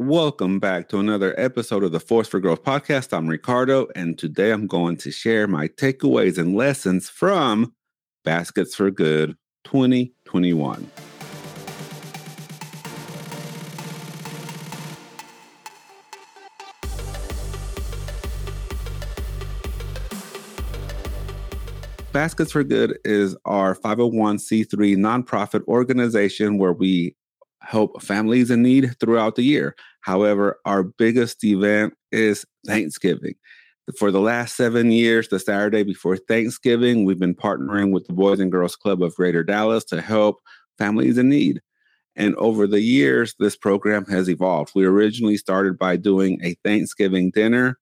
Welcome back to another episode of the Force for Growth podcast. I'm Ricardo, and today I'm going to share my takeaways and lessons from Baskets for Good 2021. Baskets for Good is our 501c3 nonprofit organization where we help families in need throughout the year. However, our biggest event is Thanksgiving. For the last seven years, the Saturday before Thanksgiving, we've been partnering with the Boys and Girls Club of Greater Dallas to help families in need. And over the years, this program has evolved. We originally started by doing a Thanksgiving dinner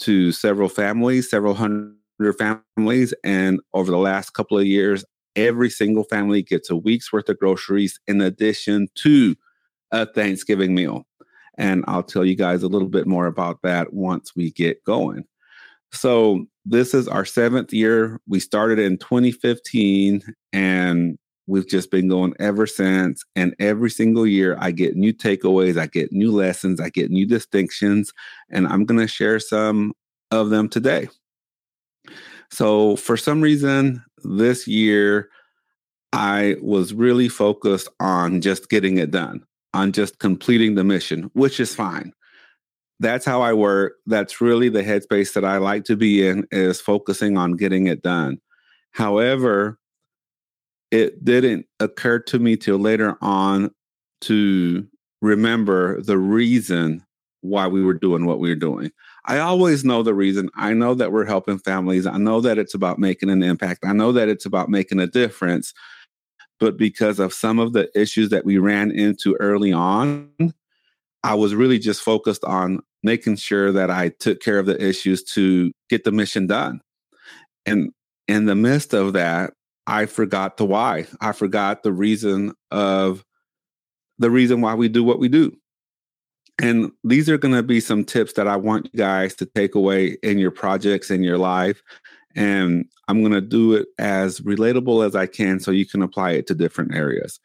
to several families, several hundred families. And over the last couple of years, every single family gets a week's worth of groceries in addition to a Thanksgiving meal. And I'll tell you guys a little bit more about that once we get going. So, this is our seventh year. We started in 2015 and we've just been going ever since. And every single year, I get new takeaways, I get new lessons, I get new distinctions, and I'm going to share some of them today. So, for some reason, this year, I was really focused on just getting it done, on just completing the mission, which is fine. That's how I work. That's really the headspace that I like to be in is focusing on getting it done. However, it didn't occur to me till later on to remember the reason why we were doing what we were doing. I always know the reason. I know that we're helping families. I know that it's about making an impact. I know that it's about making a difference. But because of some of the issues that we ran into early on, I was really just focused on making sure that I took care of the issues to get the mission done. And in the midst of that, I forgot the why. I forgot the reason of the reason why we do what we do. And these are going to be some tips that I want you guys to take away in your projects in your life. And I'm going to do it as relatable as I can so you can apply it to different areas.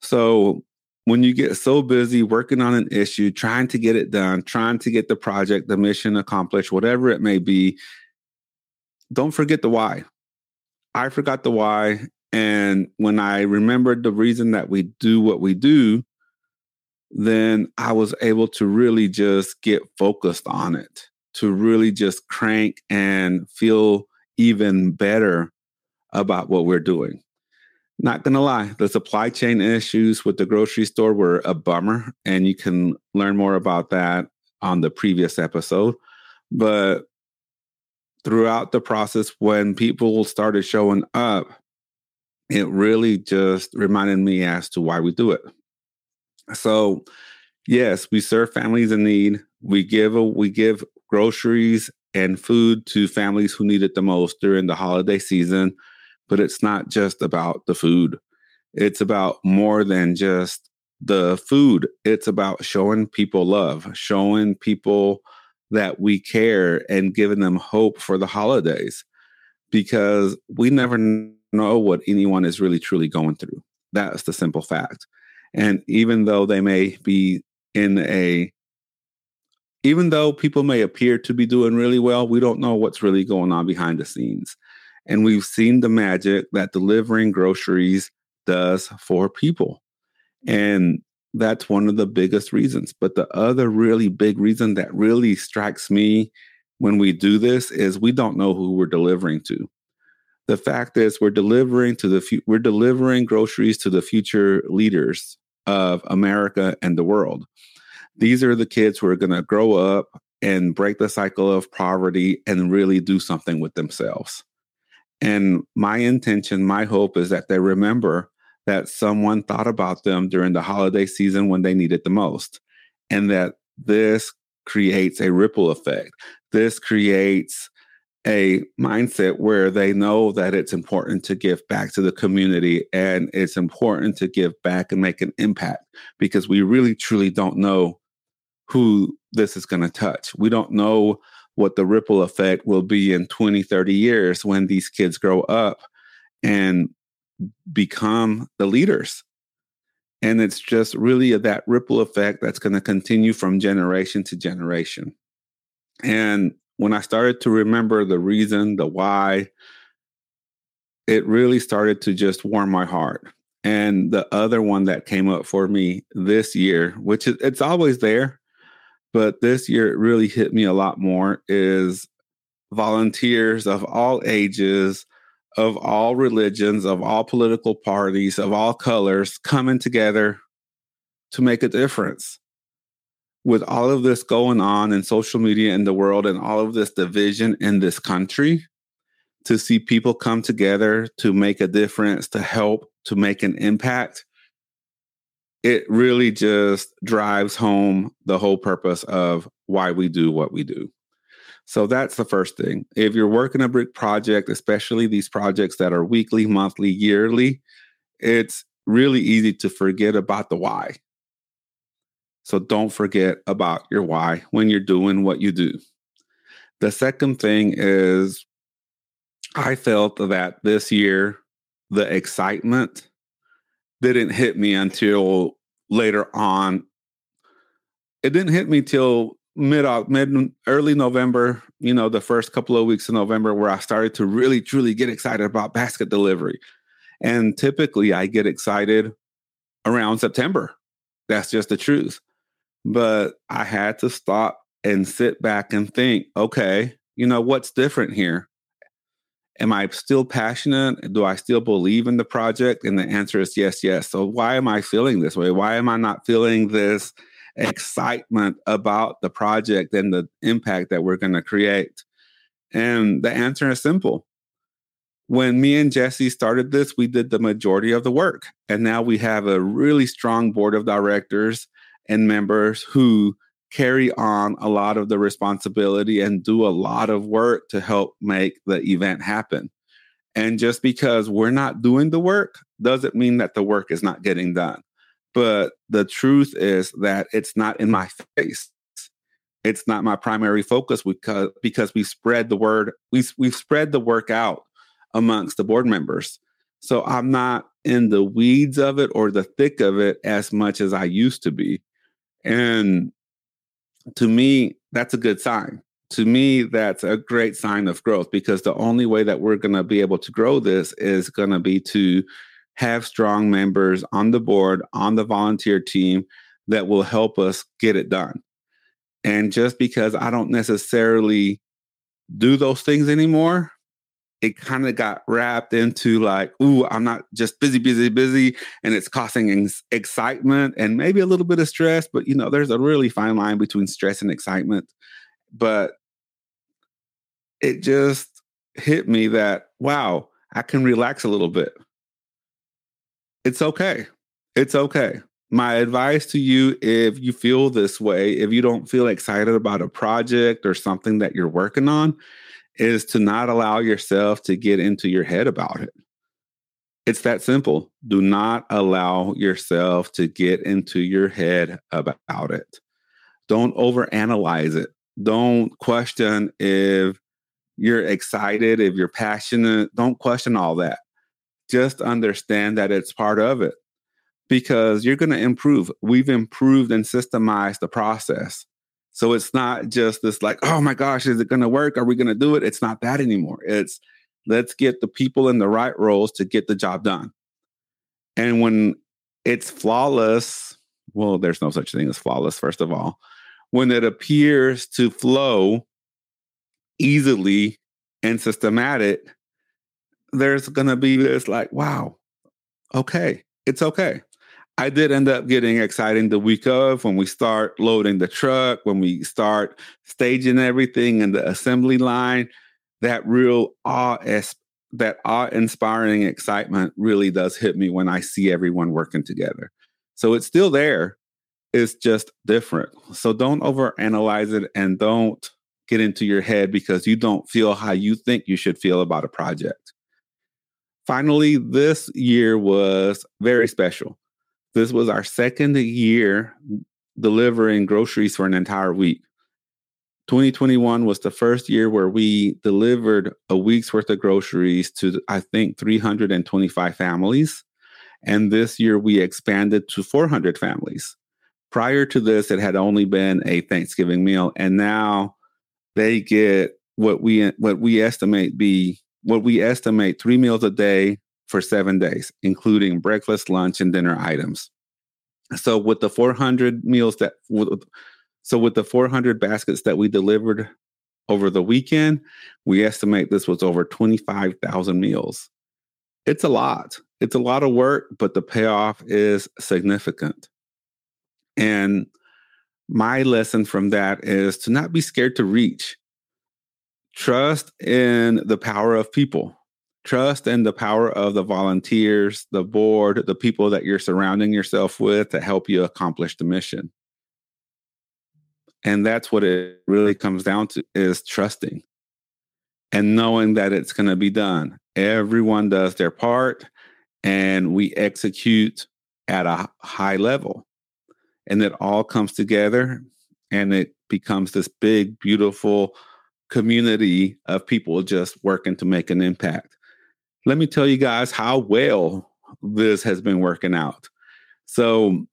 So, when you get so busy working on an issue, trying to get it done, trying to get the project, the mission accomplished, whatever it may be, don't forget the why. I forgot the why. And when I remembered the reason that we do what we do, then I was able to really just get focused on it, to really just crank and feel even better about what we're doing. Not gonna lie, the supply chain issues with the grocery store were a bummer, and you can learn more about that on the previous episode. But throughout the process, when people started showing up, it really just reminded me as to why we do it. So, yes, we serve families in need. We give a, we give groceries and food to families who need it the most during the holiday season, but it's not just about the food. It's about more than just the food. It's about showing people love, showing people that we care and giving them hope for the holidays because we never know what anyone is really truly going through. That's the simple fact. And even though they may be in a, even though people may appear to be doing really well, we don't know what's really going on behind the scenes. And we've seen the magic that delivering groceries does for people. And that's one of the biggest reasons. But the other really big reason that really strikes me when we do this is we don't know who we're delivering to the fact is we're delivering to the fu- we're delivering groceries to the future leaders of America and the world. These are the kids who are going to grow up and break the cycle of poverty and really do something with themselves. And my intention, my hope is that they remember that someone thought about them during the holiday season when they needed the most, and that this creates a ripple effect. This creates a mindset where they know that it's important to give back to the community and it's important to give back and make an impact because we really truly don't know who this is going to touch. We don't know what the ripple effect will be in 20, 30 years when these kids grow up and become the leaders. And it's just really that ripple effect that's going to continue from generation to generation. And when I started to remember the reason, the why, it really started to just warm my heart. And the other one that came up for me this year, which is it's always there, but this year it really hit me a lot more, is volunteers of all ages, of all religions, of all political parties, of all colors coming together to make a difference. With all of this going on in social media in the world and all of this division in this country, to see people come together to make a difference, to help, to make an impact, it really just drives home the whole purpose of why we do what we do. So that's the first thing. If you're working a brick project, especially these projects that are weekly, monthly, yearly, it's really easy to forget about the why. So don't forget about your why when you're doing what you do. The second thing is I felt that this year the excitement didn't hit me until later on. It didn't hit me till mid uh, mid early November, you know, the first couple of weeks of November where I started to really truly get excited about basket delivery. And typically I get excited around September. That's just the truth. But I had to stop and sit back and think, okay, you know, what's different here? Am I still passionate? Do I still believe in the project? And the answer is yes, yes. So why am I feeling this way? Why am I not feeling this excitement about the project and the impact that we're going to create? And the answer is simple. When me and Jesse started this, we did the majority of the work. And now we have a really strong board of directors and members who carry on a lot of the responsibility and do a lot of work to help make the event happen. And just because we're not doing the work doesn't mean that the work is not getting done. But the truth is that it's not in my face. It's not my primary focus because because we spread the word we we've spread the work out amongst the board members. So I'm not in the weeds of it or the thick of it as much as I used to be. And to me, that's a good sign. To me, that's a great sign of growth because the only way that we're going to be able to grow this is going to be to have strong members on the board, on the volunteer team that will help us get it done. And just because I don't necessarily do those things anymore, it kind of got wrapped into like, ooh, I'm not just busy, busy, busy, and it's causing excitement and maybe a little bit of stress. But you know, there's a really fine line between stress and excitement. But it just hit me that wow, I can relax a little bit. It's okay. It's okay. My advice to you if you feel this way, if you don't feel excited about a project or something that you're working on, is to not allow yourself to get into your head about it. It's that simple. Do not allow yourself to get into your head about it. Don't overanalyze it. Don't question if you're excited, if you're passionate. Don't question all that. Just understand that it's part of it because you're going to improve. We've improved and systemized the process. So it's not just this like, oh my gosh, is it going to work? Are we going to do it? It's not that anymore. It's let's get the people in the right roles to get the job done. And when it's flawless, well, there's no such thing as flawless, first of all. When it appears to flow easily and systematic, there's going to be this like, wow, okay, it's okay. I did end up getting exciting the week of when we start loading the truck, when we start staging everything in the assembly line. That real awe, that awe-inspiring excitement really does hit me when I see everyone working together. So it's still there. It's just different. So don't overanalyze it and don't get into your head because you don't feel how you think you should feel about a project. Finally, this year was very special this was our second year delivering groceries for an entire week. 2021 was the first year where we delivered a week's worth of groceries to, I think, 325 families. And this year we expanded to 400 families. Prior to this, it had only been a Thanksgiving meal. And now they get what we what we estimate be what we estimate three meals a day for seven days, including breakfast, lunch, and dinner items. So with the 400 meals that so with the 400 baskets that we delivered over the weekend, we estimate this was over 25,000 meals. It's a lot. It's a lot of work, but the payoff is significant. And my lesson from that is to not be scared to reach. Trust in the power of people. Trust in the power of the volunteers, the board, the people that you're surrounding yourself with to help you accomplish the mission. And that's what it really comes down to is trusting and knowing that it's going to be done. Everyone does their part and we execute at a high level. And it all comes together and it becomes this big, beautiful community of people just working to make an impact. Let me tell you guys how well this has been working out. So,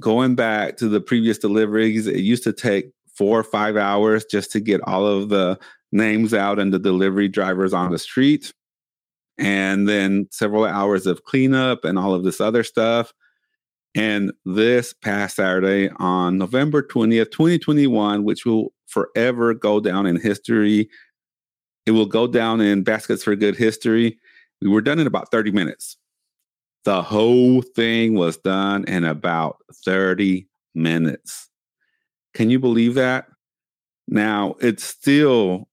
going back to the previous deliveries, it used to take four or five hours just to get all of the names out and the delivery drivers on the street. And then several hours of cleanup and all of this other stuff. And this past Saturday on November 20th, 2021, which will forever go down in history, it will go down in Baskets for Good history. We were done in about 30 minutes. The whole thing was done in about 30 minutes. Can you believe that? Now, it's still,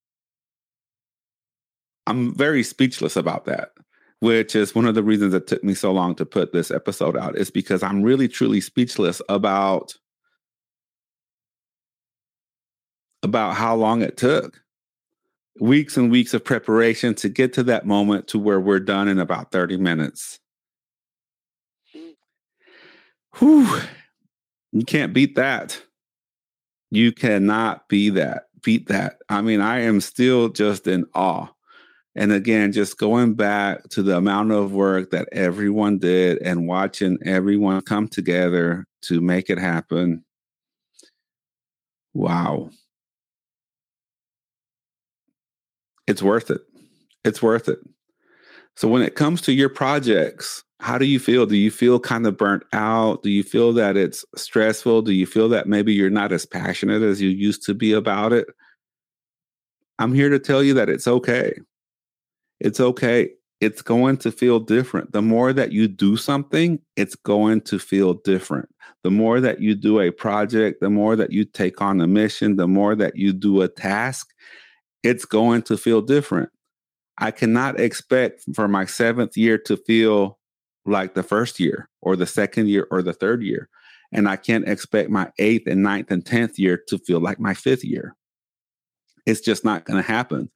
I'm very speechless about that, which is one of the reasons it took me so long to put this episode out, is because I'm really truly speechless about about how long it took weeks and weeks of preparation to get to that moment to where we're done in about 30 minutes. Whew. You can't beat that. You cannot be that, beat that. I mean, I am still just in awe. And again, just going back to the amount of work that everyone did and watching everyone come together to make it happen. Wow. It's worth it. It's worth it. So when it comes to your projects, how do you feel? Do you feel kind of burnt out? Do you feel that it's stressful? Do you feel that maybe you're not as passionate as you used to be about it? I'm here to tell you that it's okay. It's okay. It's going to feel different. The more that you do something, it's going to feel different. The more that you do a project, the more that you take on a mission, the more that you do a task, it's going to feel different. I cannot expect for my seventh year to feel like the first year or the second year or the third year. And I can't expect my eighth and ninth and 10th year to feel like my fifth year. It's just not going to happen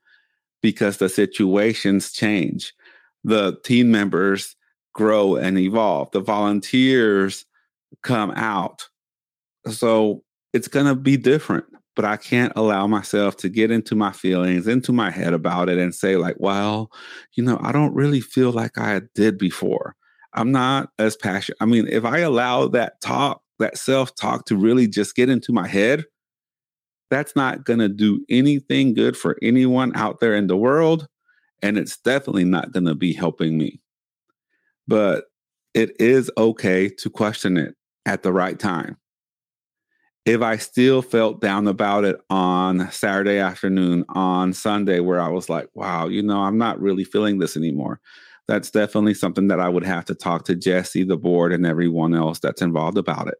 because the situations change. The team members grow and evolve. The volunteers come out. So it's going to be different but I can't allow myself to get into my feelings, into my head about it and say, like, well, you know, I don't really feel like I did before. I'm not as passionate. I mean, if I allow that talk, that self talk to really just get into my head, that's not going to do anything good for anyone out there in the world. And it's definitely not going to be helping me. But it is okay to question it at the right time. If I still felt down about it on Saturday afternoon, on Sunday, where I was like, wow, you know, I'm not really feeling this anymore that's definitely something that I would have to talk to Jesse, the board, and everyone else that's involved about it.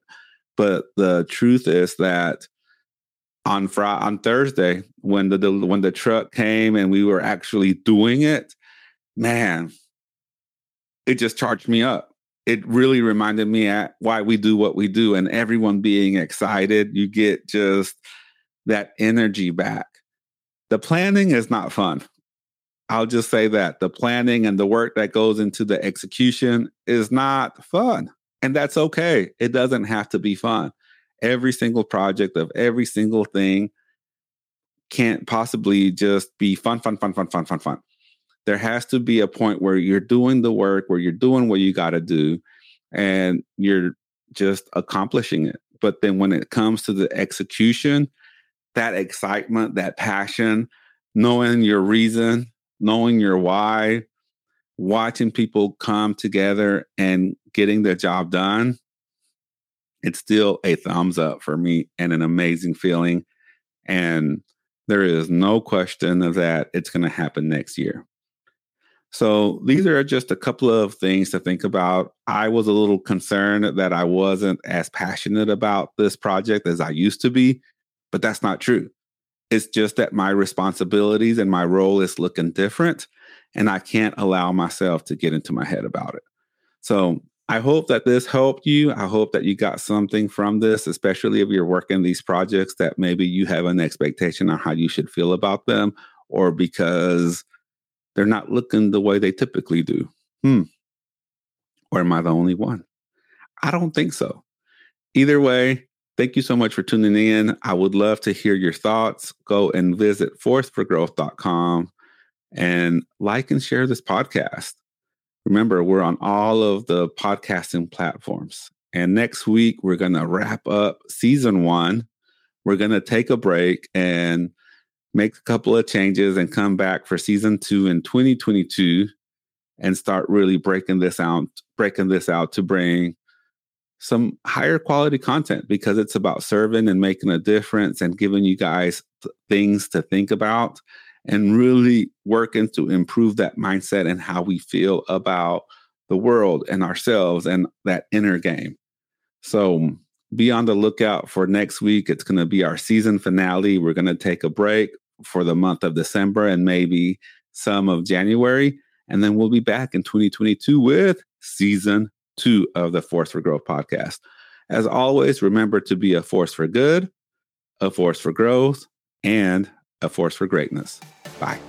But the truth is that on Friday, on Thursday, when the, the when the truck came and we were actually doing it, man, it just charged me up. It really reminded me at why we do what we do, and everyone being excited. You get just that energy back. The planning is not fun. I'll just say that the planning and the work that goes into the execution is not fun. And that's okay. It doesn't have to be fun. Every single project of every single thing can't possibly just be fun, fun, fun, fun, fun, fun, fun. There has to be a point where you're doing the work, where you're doing what you got to do, and you're just accomplishing it. But then when it comes to the execution, that excitement, that passion, knowing your reason, knowing your why, watching people come together and getting the job done, it's still a thumbs up for me and an amazing feeling. And there is no question of that it's going to happen next year. So these are just a couple of things to think about. I was a little concerned that I wasn't as passionate about this project as I used to be, but that's not true. It's just that my responsibilities and my role is looking different, and I can't allow myself to get into my head about it. So I hope that this helped you. I hope that you got something from this, especially if you're working these projects that maybe you have an expectation on how you should feel about them, or because they're not looking the way they typically do. Hmm. Or am I the only one? I don't think so. Either way, thank you so much for tuning in. I would love to hear your thoughts. Go and visit forceforgrowth.com and like and share this podcast. Remember, we're on all of the podcasting platforms. And next week, we're going to wrap up season one. We're going to take a break and make a couple of changes and come back for season two in 2022 and start really breaking this out, breaking this out to bring some higher quality content because it's about serving and making a difference and giving you guys th- things to think about and really working to improve that mindset and how we feel about the world and ourselves and that inner game. So be on the lookout for next week. It's going to be our season finale. We're going to take a break for the month of December and maybe some of January. And then we'll be back in 2022 with season two of the Force for Growth podcast. As always, remember to be a force for good, a force for growth, and a force for greatness. Bye.